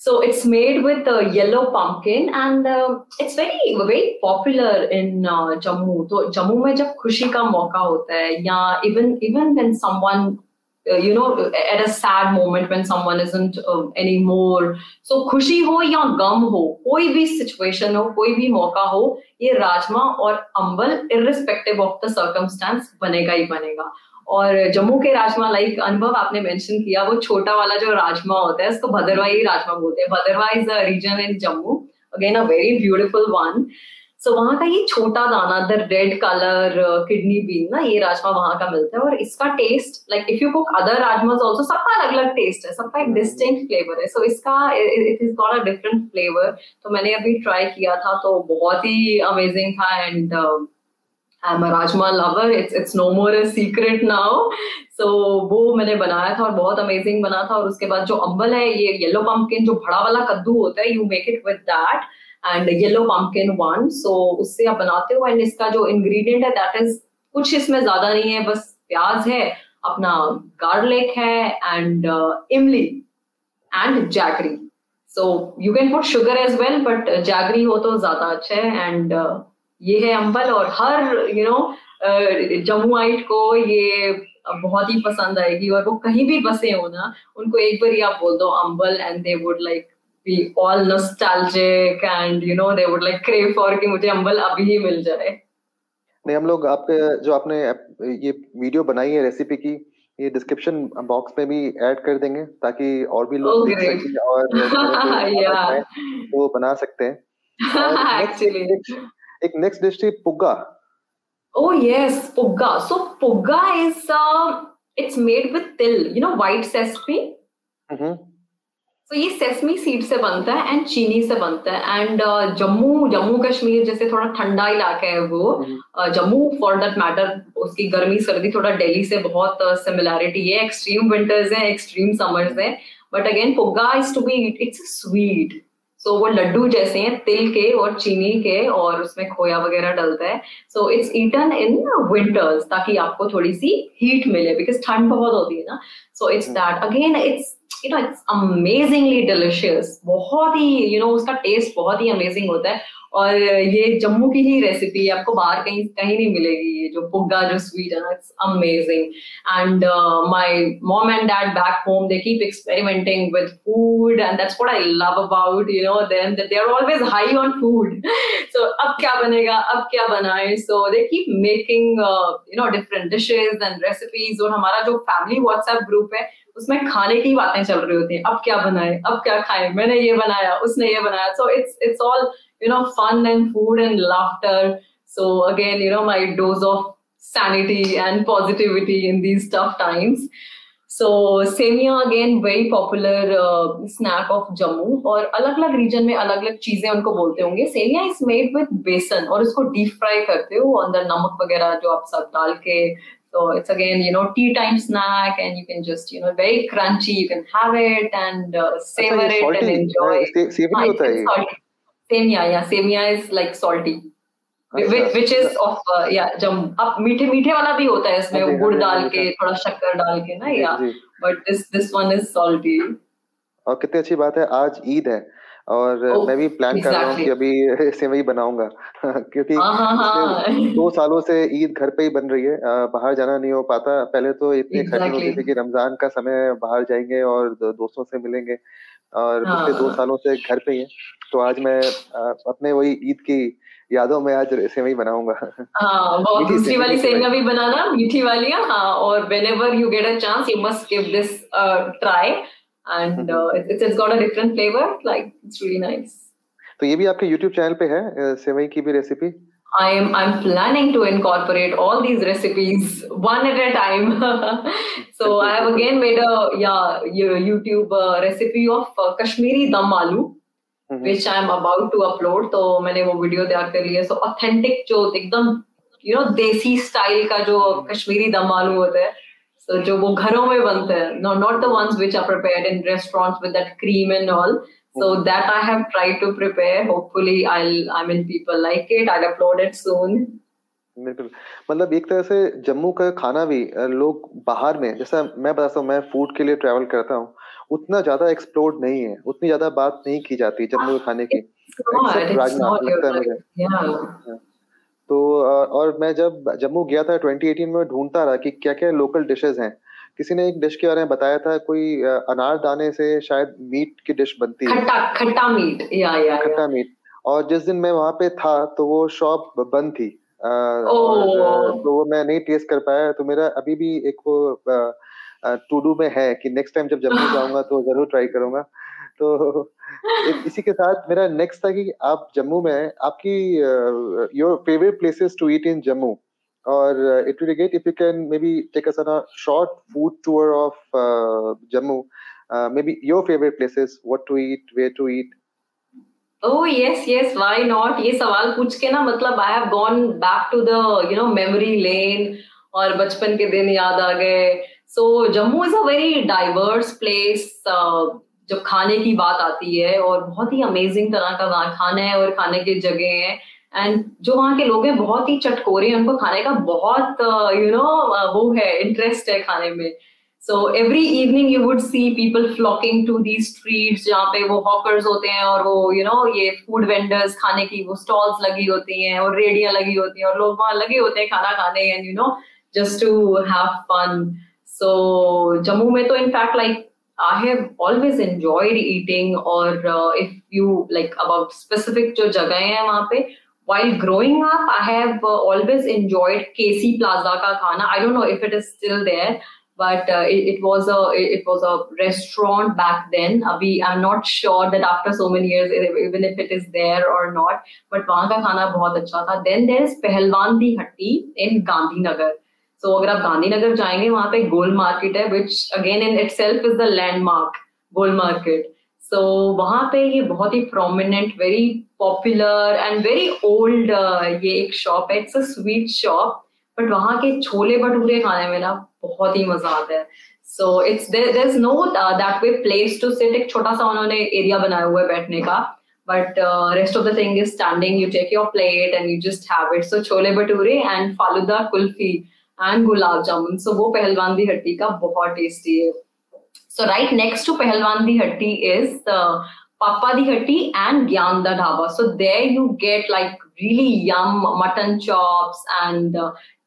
So it's made with uh, yellow pumpkin and uh, it's very very popular in uh, Jammu. तो जम्मू में जब खुशी का मौका होता है या even even when someone uh, you know at a sad moment when someone isn't uh, anymore so खुशी हो या गम हो कोई भी situation हो कोई भी मौका हो ये राजमा और अंबल irrespective of the circumstance बनेगा ही बनेगा और जम्मू के राजमा लाइक अनुभव आपने मेंशन किया, वो छोटा वाला जो राजमा होता है, उसको भदरवाई राजमा बोलते हैं। Bhadarwah is a region in Jammu. Again a very beautiful one so वहाँ का ये छोटा दाना the red colour kidney bean ना, ये राजमा वहाँ का मिलता है। और इसका taste like if you cook other rajma also सबका अलग अलग टेस्ट है, सबका एक डिस्टिंक्ट फ्लेवर है। सो इसका it is got a different flavour तो मैंने अभी ट्राई किया था तो बहुत ही अमेजिंग था। And I'm a Rajma lover. It's it's no more a secret now. So वो मैंने बनाया था और बहुत अमेजिंग बना था और उसके बाद जो अम्बल है ये येलो पम्पकिन जो बड़ा वाला कद्दू होता है you make it with that and yellow pumpkin one so उससे आप बनाते हो एंड इसका जो इंग्रेडिएंट है दैट इज़ कुछ इसमें ज़्यादा नहीं है बस प्याज है अपना गार्लिक है and imli and jaggery so you can put sugar as well but jaggery हो तो ज़्यादा अच्छा है एंड uh, ये है अम्बल और हर यू नो जम्मुआइट को ये बहुत ही पसंद आएगी और वो कहीं भी बसे हो ना उनको एक बार ही आप बोल दो ambal and they would like be all nostalgic and you know they would like crave for कि मुझे अम्बल अभी ही मिल जाए। नहीं हम लोग आपके जो आपने ये वीडियो बनाई है रेसिपी की ये डिस्क्रिप्शन बॉक्स में भी ऐड कर देंगे ताकि और भी लोग देख सकें और [LAUGHS] वो बना सकते हैं। [LAUGHS] एक्चुअली एक नेक्स्ट डिश थी पुग्गा Oh yes, pugga. So pugga is uh, it's made with til, you know, white sesame. Mm-hmm. तो ये सेसमी सीड से बनता है एंड चीनी से बनता है एंड जम्मू जम्मू कश्मीर जैसे थोड़ा ठंडा इलाका है वो जम्मू फॉर दैट मैटर उसकी गर्मी सर्दी थोड़ा दिल्ली से बहुत सिमिलैरिटी है एक्सट्रीम विंटर्स है एक्सट्रीम समर्स है but again pugga is to be it's sweet so so, वो लड्डू जैसे हैं तिल के और चीनी के और उसमें खोया वगैरह डलता है। So it's eaten in winters ताकि आपको थोड़ी सी हीट मिले बिकॉज़ ठंड बहुत होती है ना। So it's that again it's you know it's amazingly delicious बहुत ही यू you नो know, उसका टेस्ट बहुत ही अमेजिंग होता है। और ये जम्मू की ही रेसिपी है आपको बाहर कहीं कहीं नहीं मिलेगी। ये जो पुग्गा जो स्वीट है ना it's amazing and my mom and dad back home they keep experimenting with food and that's what I love about you know then they are always high on food so अब क्या बनेगा अब क्या बनाए? So they keep making you know different dishes and recipes और हमारा जो family WhatsApp group है उसमें खाने की बातें चल रही होती है। अब क्या बनाए? अब क्या खाए? मैंने ये बनाया उसने ये बनाया। So it's it's all you know, fun and food and laughter. So again, you know, my dose of sanity and positivity in these tough times. So semiya again very popular snack of Jammu और अलग अलग reason में अलग अलग चीज़ें उनको बोलते होंगे। सेमिया इज़ मेड विद बेसन और उसको डीप फ्राई करते हो अंदर नमक वगैरह जो आप सब डाल के So it's again, you know, tea time snack, and you can just, you know, very crunchy. You can have it and uh, savor it and enjoy. it. Savory hota hai. Semiya या semiya is like salty which is of या जब अब मीठे मीठे वाला भी होता है इसमें गुड़ डाल के थोड़ा शक्कर डाल के ना या but this this one is salty और कितनी अच्छी बात है आज ईद है और oh, मैं भी प्लान exactly. कर रहा हूँ कि अभी [LAUGHS] सेवई बनाऊँगा। [LAUGHS] क्योंकि हाँ, हाँ, हाँ। दो सालों से ईद घर पे ही बन रही है। बाहर जाना नहीं हो पाता। पहले तो इतनी एक्साइटिंग exactly. होती थी कि रमज़ान का समय बाहर जाएँगे और दोस्तों से मिलेंगे। और पिछले दो सालों से घर पे ही है। तो आज मैं अपने वही ईद की यादों में आज सेवई बनाऊँगा। हाँ [LAUGHS] दूसरी वाली सेवइयाँ भी बनाना मीठी वाली हाँ और you get a chance you must give this a try. and uh, it's, it's got a different flavor like it's really nice तो ये भी आपके YouTube चैनल पे है सेवई की भी recipe I am I'm planning to incorporate all these recipes one at a time. [LAUGHS] so I have again made a yeah YouTube uh, recipe of uh, Kashmiri dum aloo. Which I am about to upload तो मैंने वो video तैयार कर लिया सो authentic जो एकदम you know देसी style का जो कश्मीरी दम आलू होता है सो जो वो घरों में बनते हैं no not the ones which are prepared in restaurants with that cream and all so that i have tried to prepare. Hopefully i'll i mean people like it. I'll upload it soon. बिल्कुल। मतलब एक तरह से जम्मू का खाना भी लोग बाहर में जैसा मैं बताता हूँ मैं फ़ूड के लिए ट्रैवल करता हूँ उतना ज़्यादा एक्सप्लोर नहीं है उतनी ज़्यादा बात नहीं की जाती जम्मू के खाने की राजमा लगता है मुझे। तो और मैं जब जम्मू गया था 2018 में ढूंढता रहा कि क्या क्या लोकल डिशेस हैं। किसी ने एक डिश के बारे में बताया था कोई अनार दाने से शायद मीट की डिश बनती है। खट्टा खट्टा मीट या या खट्टा मीट और जिस दिन मैं वहाँ पे था तो वो शॉप बंद थी। और तो वो मैं नहीं टेस्ट कर पाया। तो मेरा अभी भी एक वो टू डू में है कि नेक्स्ट टाइम जब जम्मू [LAUGHS] जाऊँगा तो ज़रूर ट्राई करूँगा। तो इसी के साथ मेरा नेक्स्ट था कि आप जम्मू में हैं आपकी your favourite places to eat in Jammu और it will get if you can maybe take us on a short food tour of Jammu maybe your favourite places what to eat where to eat Oh yes, yes. Why not? ये सवाल पूछ के ना मतलब आई have gone back to the you know memory lane और बचपन के दिन याद आ गए so Jammu is a very diverse place जब खाने की बात आती है और बहुत ही अमेजिंग तरह का खाना है और खाने की जगह है। एंड जो वहाँ के लोग हैं बहुत ही चटकोरे हैं। उनको खाने का बहुत यू uh, नो uh, वो है इंटरेस्ट है खाने में। So every evening you would see people flocking to the streets जहाँ पे वो हॉकर्स होते हैं और वो यू नो ये फ़ूड वेंडर्स खाने की वो स्टॉल्स लगी होती हैं और रेडियाँ लगी होती हैं और लोग वहाँ लगे होते हैं खाना खाने and you know just to have fun Jammu mein to in fact like Enjoyed eating or uh, if you like about specific jo jagah hai wahan pe while growing up I have uh, always enjoyed KC Plaza ka khana I don't know if it is still there but uh, it, it, was a it, was a restaurant back then abhi i'm not sure that after so many years even if it is there or not but wahan ka khana bahut acha tha then there is pehlwan di hatti in gandhinagar so so, अगर आप गांधीनगर जाएँगे वहाँ पे gold market है which again in itself is the landmark gold market so वहाँ पे ये बहुत ही prominent very popular and very old ये एक शॉप है. It's a sweet shop but वहाँ के छोले भटूरे खाने में ना बहुत ही मज़ा आता है. So it's there is no that way place to sit एक छोटा सा उन्होंने एरिया बनाया हुआ है बैठने का. But rest of the thing is standing you take your plate and you just have it so chole bhature and falooda kulfi and gulab jamun so वो पहलवान दी हट्टी का बहुत टेस्टी है सो राइट नेक्स्ट टू पहलवान Di Hatti is Papa Di Hatti and Gyan Da Dhaba so there you get like really yum mutton chops and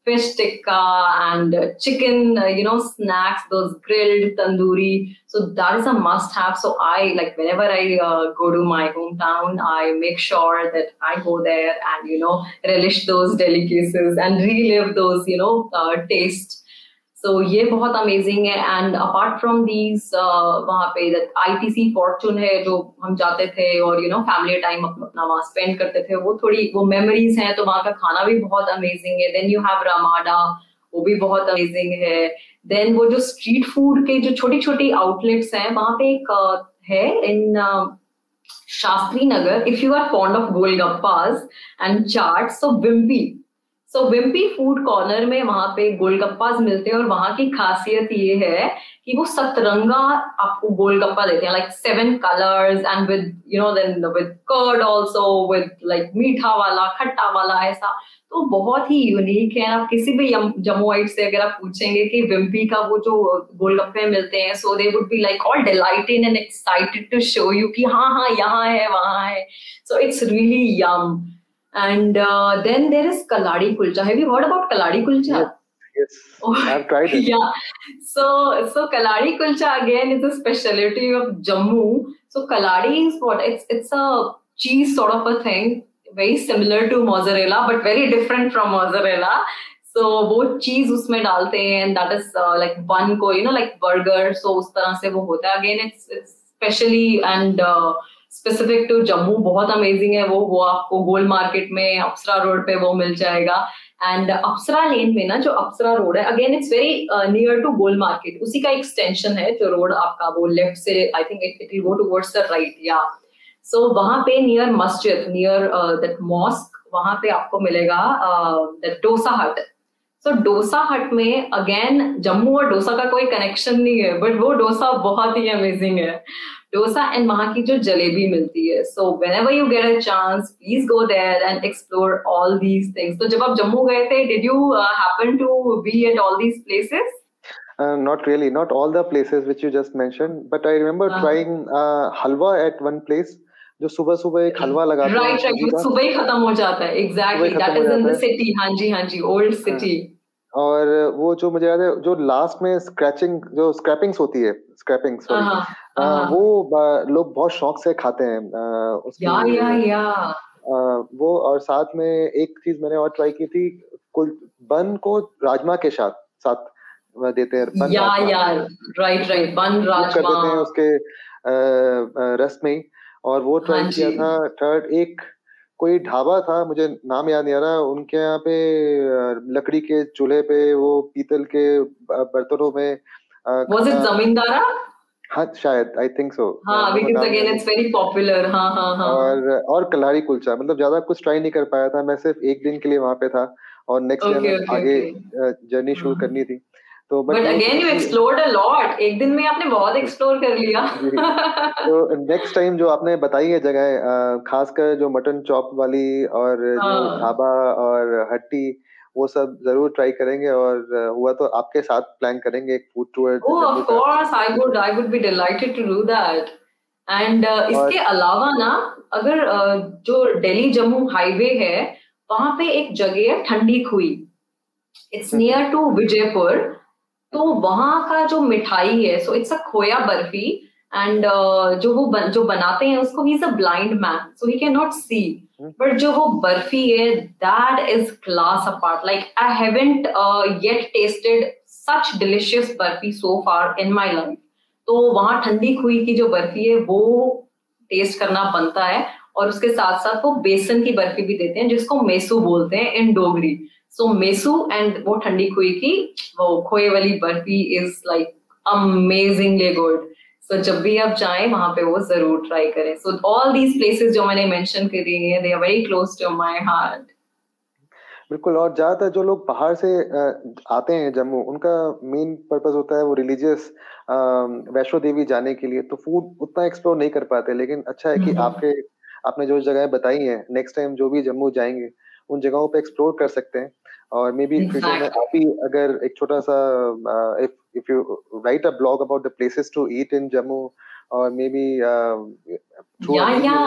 fish tikka and chicken, uh, you know, snacks, those grilled tandoori. So that is a must have. So I like whenever I uh, go to my hometown, I make sure that I go there and, you know, relish those delicacies and relive those, you know, uh, taste so so, ये बहुत amazing है. And apart from these वहाँ पे ITC Fortune है जो हम जाते थे और यू नो फैमिली टाइम अपना वहाँ स्पेंड करते थे वो थोड़ी वो मेमोरीज हैं तो वहाँ का खाना भी बहुत अमेजिंग है. देन यू हैव रामाडा वो भी बहुत अमेजिंग है. देन वो जो स्ट्रीट फ़ूड के जो छोटी छोटी आउटलेट्स हैं वहाँ पे एक uh, है in Shastri Nagar if you are fond of golgappas and chaat so Wimpy so Wimpy food corner में वहाँ पे गोलगप्पाज मिलते हैं और वहाँ की खासियत ये है कि वो सतरंगा आपको गोलगप्पा देते हैं like seven colours and with you know then with curd also with like मीठा वाला, खट्टा वाला ऐसा। तो बहुत ही यूनिक है। आप किसी भी जम्मुआइट से अगर आप पूछेंगे कि विम्पी का वो जो गोलगप्पे मिलते हैं so they would be like all delighted and excited to show you कि हाँ हाँ यहाँ है, वहाँ है। So it's really yum And uh, then there is Kaladi Kulcha. Have you heard about Kaladi Kulcha? Yes. Yes, oh, I've tried it. Yeah. So, so Kaladi Kulcha again is a specialty of Jammu. So Kaladi is what? It's it's a cheese sort of a thing, very similar to mozzarella, but very different from mozzarella. So वो चीज़ उसमें डालते हैं and that is uh, like bun को you know like burger. So उस तरह से वो होता है. Again, it's it's specially and uh, specific to Jammu बहुत अमेजिंग है, वो वो आपको गोल मार्केट में अप्सरा रोड पे वो मिल जाएगा. एंड अप्सरा लेन में ना, जो अप्सरा रोड है again it's very near to Gol market उसी का एक्सटेंशन है, जो रोड आपका वो लेफ़्ट से I think it will go towards the right yeah so वहाँ पे नियर मस्जिद नियर दैट मॉस्क वहाँ पे आपको मिलेगा that Dosa hut so Dosa hut में अगेन जम्मू और डोसा का कोई कनेक्शन नहीं है बट वो डोसा बहुत ही अमेजिंग है। डोसा एंड वहाँ की जो जलेबी मिलती है। So whenever you get a chance please go there and explore all these things तो जब आप जम्मू गए थे did you happen to be at all these places Uh, not really, not all the places which you just mentioned, but I remember uh-huh. trying uh, halwa at one place. जो सुबह सुबह एक हलवा लगाते हैं राइट राइट सुबह ही खत्म हो जाता है exactly that is in the city हाँ। जी हाँ जी ओल्ड सिटी और वो जो मुझे याद है जो लास्ट में स्क्रैचिंग जो स्क्रैपिंग्स होती है स्क्रैपिंग सॉरी हाँ, हाँ। वो लोग बहुत शौक से खाते हैं उसकी या या या वो और साथ में एक चीज़ मैंने और ट्राई की थी कुल बन को राजमा के साथ साथ देते हैं बन या या राइट राइट बन राजमा। कर देते हैं उसके रस में और वो ट्राई हाँ किया था थर्ड एक कोई ढाबा था मुझे नाम याद नहीं आ रहा उनके यहाँ पे लकड़ी के चूल्हे पे वो पीतल के बर्तनों में was it जमींदारा हाँ शायद आई थिंक सो हाँ हाँ हाँ हाँ। और और कलारी कुलचा मतलब ज़्यादा कुछ ट्राई नहीं कर पाया था मैं सिर्फ़ एक दिन के लिए वहाँ पे था और नेक्स्ट डे okay, okay, आगे okay. जर्नी शुरू हाँ। करनी थी। तो but again you explored a lot एक दिन में आपने बहुत एक्सप्लोर कर लिया। तो नेक्स्ट टाइम जो आपने बताई है जगह खासकर जो मटन चॉप वाली और जो हाँ। ढाबा और हट्टी वो सब ज़रूर ट्राई करेंगे और हुआ तो आपके साथ प्लान करेंगे एक food tour oh of course I would I would be delighted to do that and इसके अलावा ना अगर uh, जो दिल्ली जम्मू हाईवे है वहाँ पे एक जगह है Thandi Khui. It's near to Vijaypur. तो वहाँ का जो मिठाई है सो इट्स अ खोया बर्फ़ी एंड uh, जो वो बन, जो बनाते हैं उसको he is a blind man so he can not see but जो वो बर्फ़ी है that is class apart like I haven't yet tested such delicious barfi so far in my life तो वहाँ ठंडी खुई की जो बर्फ़ी है वो टेस्ट करना बनता है और उसके साथ साथ वो बेसन की बर्फ़ी भी देते हैं जिसको मेसू बोलते हैं in Dogri. So mesu and वो ठंडी खोए की वो खोए वाली barfi is like amazingly good so जब भी आप जाएँ वहाँ पे वो ज़रूर ट्राई करें. सो ऑल दीज प्लेसेस जो मैंने मेंशन करी हैं they are very close to my heart बिल्कुल और ज़्यादातर जो लोग बाहर से आते हैं जम्मू उनका मेन पर्पस होता है वो रिलीजियस वैष्णो देवी जाने के लिए तो फ़ूड उतना एक्सप्लोर नहीं कर पाते लेकिन अच्छा है कि हम्म। आपके आपने जो जगह बताई हैं नेक्स्ट टाइम जो भी जम्मू जाएँगे उन जगहों पे एक्सप्लोर कर सकते हैं। और मे बी आप ही अगर एक छोटा सा if if you write a blog about the places to eat in Jammu और मे बी या या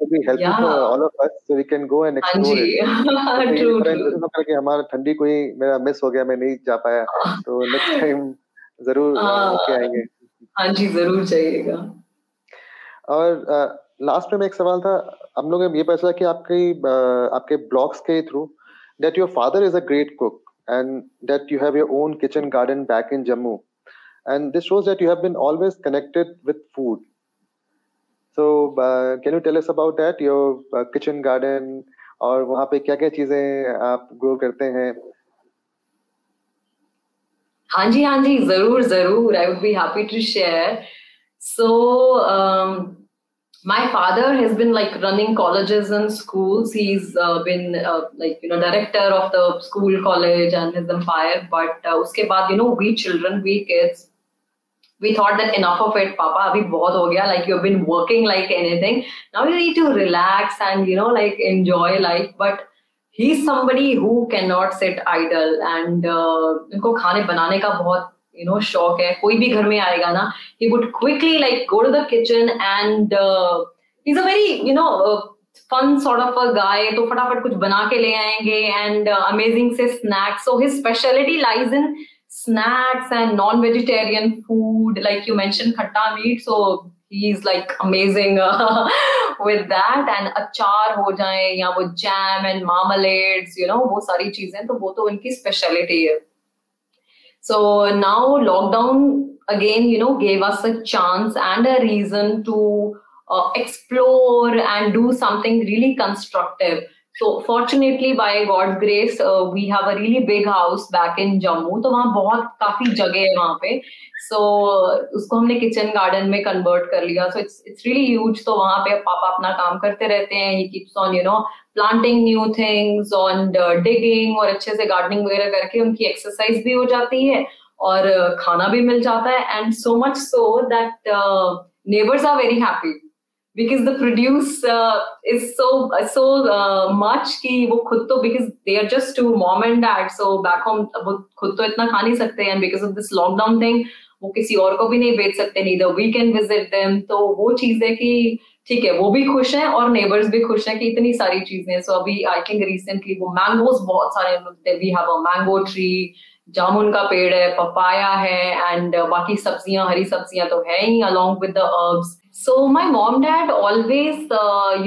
would be helpful yeah. for all of us so we can go and explore it. [LAUGHS] true, true. हमारा ठंडी कोई मेरा miss हो गया मैं नहीं जा पाया तो नेक्स्ट टाइम [LAUGHS] ज़रूर के आएँगे हाँ जी ज़रूर जाइएगा और लास्ट में एक सवाल था हम लोग ये कि आपके आपके ब्लॉग्स के through that your father is a great cook and that you have your own kitchen garden back in Jammu. And this shows that you have been always connected with food. So, uh, can you tell us about that, your uh, kitchen garden और वहाँ पे क्या क्या चीजें आप grow करते हैं हाँ जी हाँ जी जरूर जरूर I would be happy to share so my father has been like running colleges and schools he's uh, been uh, like you know director of the school college and his empire but uh, uske baad you know we children we kids we thought that enough of it papa abhi bahut ho gaya like you've been working like anything now you need to relax and you know like enjoy life but he's somebody who cannot sit idle and uh, उनको खाने बनाने का बहुत you know शौक है, कोई भी घर में आएगा ना he would quickly like go to the kitchen and is a very you know fun sort of a guy तो फटाफट कुछ बना के ले आएँगे एंड अमेजिंग uh, से snacks so his speciality lies in snacks and non vegetarian food like you mentioned khatta meat. So he is like amazing with that and अचार हो जाए या वो jam and omelettes you know वो सारी चीज़ें तो वो तो उनकी स्पेशलिटी है। So now lockdown again, you know, gave us a chance and a reason to uh, explore and do something really constructive. Fortunately, by God's grace, uh, we have a really big house back in Jammu. तो वहाँ बहुत काफ़ी जगह है वहाँ पे। सो so, उसको हमने किचन गार्डन में कन्वर्ट कर लिया। So it's it's really huge तो वहाँ पे पापा अपना काम करते रहते हैं। He keeps on you know planting new things on digging और अच्छे से गार्डनिंग वगैरह करके उनकी एक्सरसाइज भी हो जाती है और uh, खाना भी मिल जाता है। And so much so that neighbours are very happy the produce uh, is so so uh, कि वो खुद तो because they are just two mom and dad so back home वो खुद तो इतना खा नहीं सकते and because of this lockdown thing वो किसी और को भी नहीं बेच सकते नहीं the we can visit them तो वो चीज़ है कि ठीक है वो भी खुश हैं और नेबर्स भी खुश हैं कि इतनी सारी चीज़ें सो अभी आई थिंक रिसेंटली वो मैंगोज बहुत सारे we have a mango tree जामुन का पेड़ है, पपाया है एंड बाकी सब्ज़ियाँ, हरी सब्ज़ियाँ तो है ही along with the herbs so my mom dad always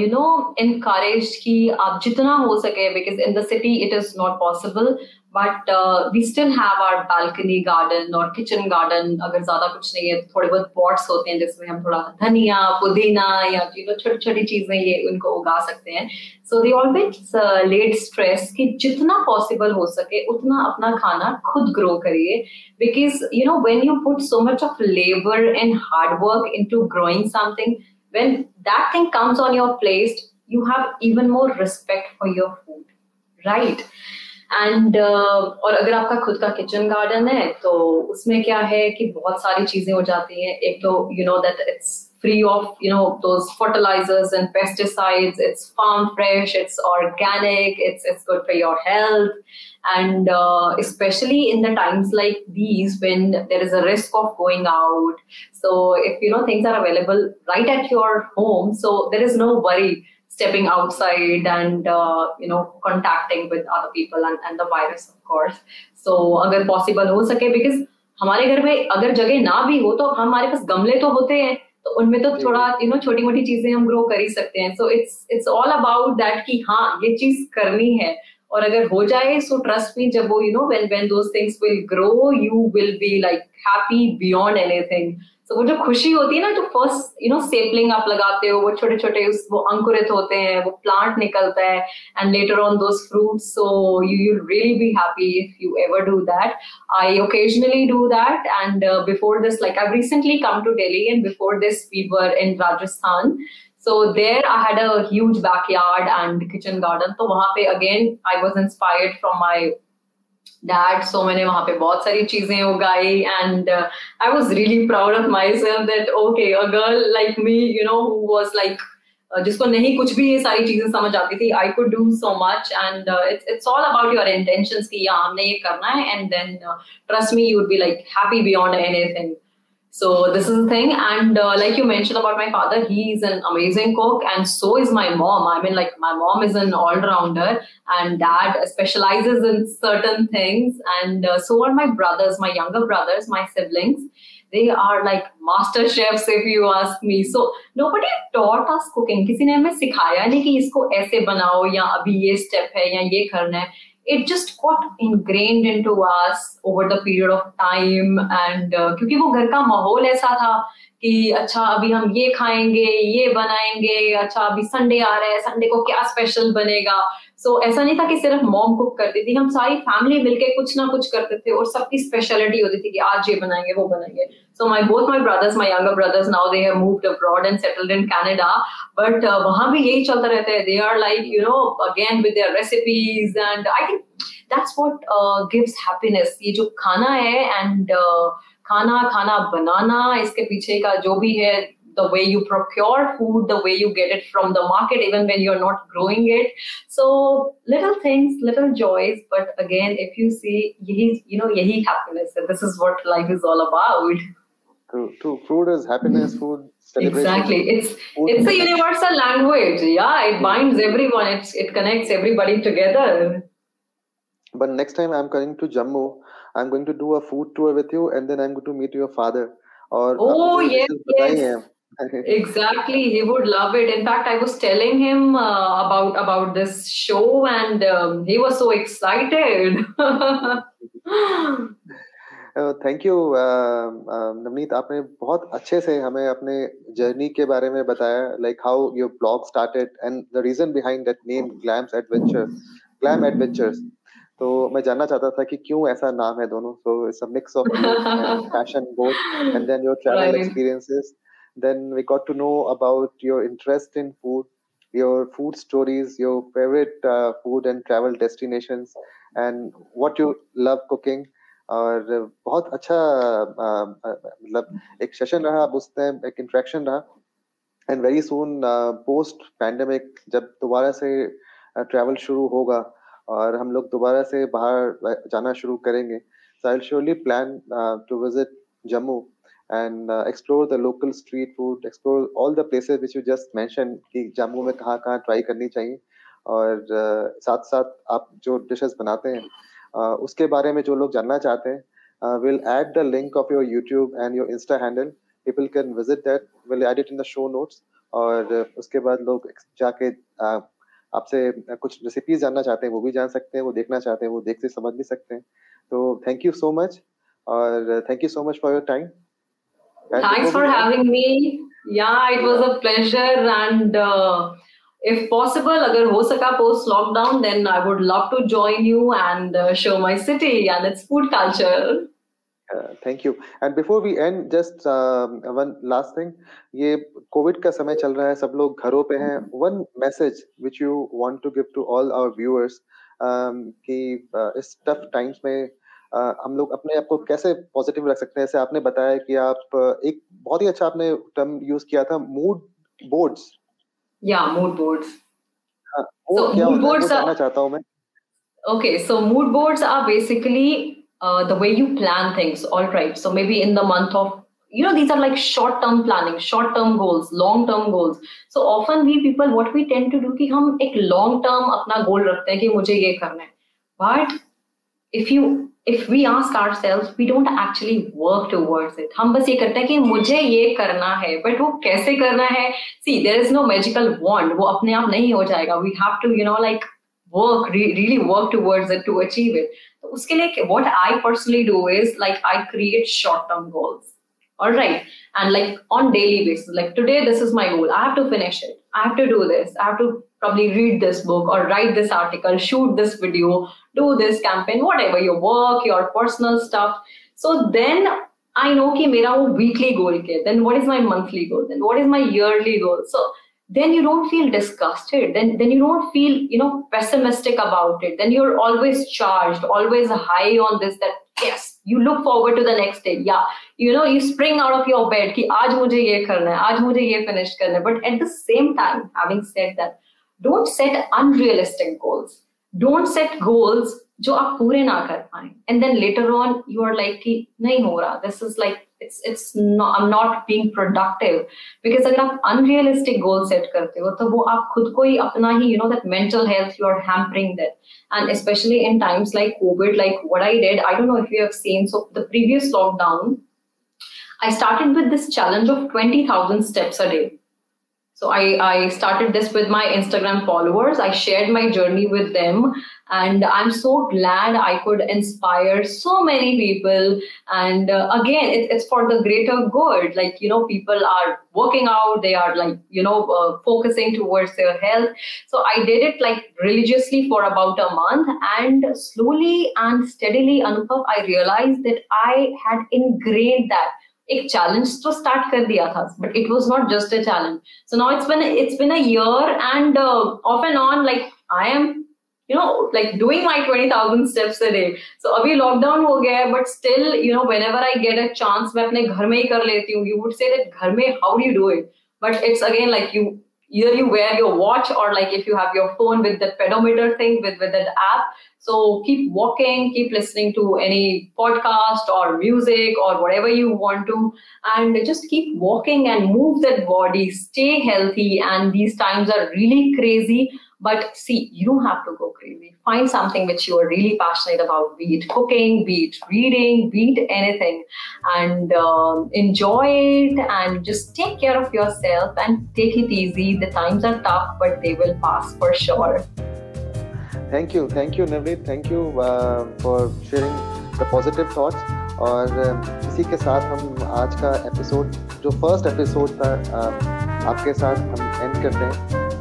you know encourage की आप जितना हो सके because in the city it is not possible but we still have our balcony garden और किचन गार्डन अगर ज़्यादा कुछ नहीं है तो थोड़े बहुत पॉट्स होते हैं, जिसमें हम थोड़ा धनिया, पुदीना या यू नो छोटी छोटी चीज़ें ये उनको उगा सकते हैं। So they always let stress कि जितना पॉसिबल हो सके, उतना अपना खाना खुद ग्रो करिए। Because you know when you put so much of labour and hard work into growing something when that thing comes on your plate, you have even more respect for your food. Right? And uh, और अगर आपका खुद का kitchen garden है तो उसमें क्या है कि बहुत सारी चीज़ें हो जाती हैं एक तो you know that it's of you know those fertilizers and pesticides it's farm fresh it's organic it's it's good for your health and uh, especially in the times like these when there is a risk of going out so if you know things are available right at your home so there is no worry stepping outside and uh, you know contacting with other people and, and the virus of course. So अगर possible हो सके because हमारे घर में अगर जगह ना भी हो तो हमारे पास गमले तो होते हैं तो उनमें तो थोड़ा यू नो छोटी मोटी चीज़ें हम ग्रो कर ही सकते हैं। So it's it's all about that कि हाँ ये चीज़ करनी है। और अगर हो जाए सो ट्रस्ट मी जब वो you know when when those things will grow you will be like happy beyond anything तो वो जो खुशी होती है ना, जो फ़र्स्ट यू नो सेपलिंग आप लगाते हो, वो छोटे छोटे वो अंकुरित होते हैं, वो प्लांट निकलता है and later on those fruits so you you really be happy if you ever do that I occasionally do that and before this like I recently come to Delhi and before this we were in Rajasthan So there I had a huge backyard and kitchen garden. So वहाँ पे, again, I was inspired from my dad so मैंने वहाँ पे बहुत सारी चीज़ें उगाई uh, I was really proud of myself that okay a girl like me you know who was like uh, जिसको नहीं कुछ भी ये सारी चीज़ें समझ आती थी do so much and uh, it's it's all about your intentions कि या हमने ये करना है then uh, trust me you would be like happy beyond anything So this is the thing. And uh, like you mentioned about my father, he's an amazing cook, and so is my mom. I mean, like my mom is an all-rounder, and dad specializes in certain things, and uh, so are my brothers, my younger brothers, my siblings. They are like master chefs, if you ask me. So nobody taught us cooking. किसी ने हमें सिखाया नहीं कि इसको ऐसे बनाओ या अभी ये step है या ये करना है it just got ingrained into us over the period of time and uh, क्योंकि वो घर का माहौल ऐसा था कि अच्छा अभी हम ये खाएँगे ये बनाएँगे अच्छा अभी संडे आ रहा है संडे को क्या स्पेशल बनेगा? सो so, ऐसा नहीं था कि सिर्फ़ मॉम कुक करती थी हम सारी फैमिली मिलके कुछ ना कुछ करते थे और सबकी स्पेशलिटी होती थी कि आज ये बनाएँगे वो बनाएँगे। So my both my brothers my younger brothers now they have moved abroad and settled in Canada but वहाँ भी यही चलता रहता है। They are like you know again with recipes and I think that's what gives happiness जो खाना है and uh, खाना खाना बनाना इसके पीछे का जो भी है the way you procure food, the way you get it from the market, even when you're not growing it. So little things, little joys. But again, if you see, yahi, you know, yahi happiness. And this is what life is all about. True, true. Food is happiness. Food. Exactly. It's food. it's a universal language. Yeah, it binds everyone. It's it connects everybody together. But next time I'm coming to Jammu, I'm going to do a food tour with you, and then I'm going to meet your father. Or oh yes, yes [LAUGHS] exactly he would love it in fact i was telling him uh, about about this show and um, he was so excited thank you Navneet आपने बहुत अच्छे से हमें अपने journey के बारे में बताया like how your blog started and the reason behind that name Glams Adventure Glam Adventures तो मैं जानना चाहता था कि क्यों ऐसा नाम है दोनों? So it's a mix of passion both and then your travel experiences we got to know about your interest in food, your food stories, your favorite uh, food and travel destinations, and what you love cooking. और बहुत अच्छा मतलब एक session रहा अब उसमें एक interaction रहा. And very soon post pandemic जब दोबारा से ट्रैवल शुरू होगा और हम लोग दोबारा से बाहर जाना शुरू करेंगे। So I surely plan to visit Jammu and explore the local street food explore all the the which you just mentioned कि जम्मू में कहाँ कहाँ ट्राई करनी चाहिए। और uh, साथ साथ आप जो डिशेस बनाते हैं uh, उसके बारे में जो लोग जानना चाहते हैं will add the link of your YouTube and your insta handle people can visit that will add it in the show notes और उसके बाद लोग जाके आपसे कुछ रेसिपीज़ जानना चाहते हैं वो भी जान सकते हैं वो देखना चाहते हैं वो देख समझ भी सकते हैं। तो थैंक यू सो मच और thank you so much for your time thanks for having me yeah it was a pleasure and if possible अगर हो सका post lockdown then I would love to join you and show my city and its food culture Uh, thank you. And before we end, just um, one last ये Covid का समय चल रहा है सब लोग घरों पे हैं। One message which you want to give to all our viewers कि uh, इस टफ टाइम्स में uh, हम लोग अपने आप को कैसे पॉजिटिव रख सकते हैं? जैसे आपने बताया कि आप एक बहुत ही अच्छा आपने टर्म यूज़ किया था मूड बोर्ड्स या mood boards so mood boards are चाहता हूँ मैं। Okay so mood boards are basically uh, the way you plan things all right so maybe in the month of you know these are like short term planning short term goals long term goals so often we people what we tend to do कि हम एक long term अपना goal रखते हैं कि मुझे ये करना है but if you if we ask ourselves we don't actually work towards it हम बस ये करते हैं कि मुझे ये करना है but वो कैसे करना है see there is no magical wand वो अपने आप नहीं हो जाएगा we have to you know like work re- really work towards it to achieve it तो उसके लिए what I personally do is like I create short term goals all right and like on daily basis like today this is my goal I have to finish it I have to do this I have to probably read this book or write this article, shoot this video, do this campaign, whatever your work, your personal stuff. So then I know कि मेरा वो weekly goal के then what is my monthly goal then what is my yearly goal so then you don't feel disgusted then then you don't feel you know pessimistic about it then you're always charged always high on this that yes you look forward to the next day yeah you know you spring out of your bed कि आज मुझे ये करना है आज मुझे ये finish करना है but at the same time having said that don't set unrealistic goals don't set goals जो आप पूरे ना कर पाए and then later on you are like कि नहीं हो रहा this is like it's it's not I'm not being productive because अगर आप unrealistic goal set करते हो तो वो आप खुद को ही अपना ही you know that mental health you are hampering that and especially in times like COVID like what I did I don't know if you have seen so the previous lockdown I started with this challenge of 20,000 steps a day so I, I started this with my Instagram followers. I shared my journey with them. And I'm so glad I could inspire so many people. And uh, again, it, it's for the greater good. Like, you know, people are working out, they are like, you know, uh, focusing towards their health. So I did it like religiously for about a month. And slowly and steadily, Anupam, I realized that I had ingrained that एक challenge तो start कर दिया था but it was not just a challenge so now it's been it's been a year and off and on like I am you know, like doing my 20,000 steps a day. So abhi lockdown ho gaya but still, you know, whenever I get a chance, मैं अपने घर में ही कर लेती हूँ. You would say that घर में, how do you do it? But it's again like you, either you wear your watch or like if you have your phone with the pedometer thing with, with that app. So keep walking, keep listening to any podcast or music or whatever you want to, and just keep walking and move that body, stay healthy. And these times are really crazy but see, you don't have to go crazy. Find something which you are really passionate about, be it cooking, be it reading, be it anything, and um, enjoy it and just take care of yourself and take it easy. The times are tough, but they will pass for sure. Thank you thank you Navneet thank you for sharing the positive thoughts और um, इसी के साथ हम आज का episode जो first episode था uh, आपके साथ हम एंड करते हैं।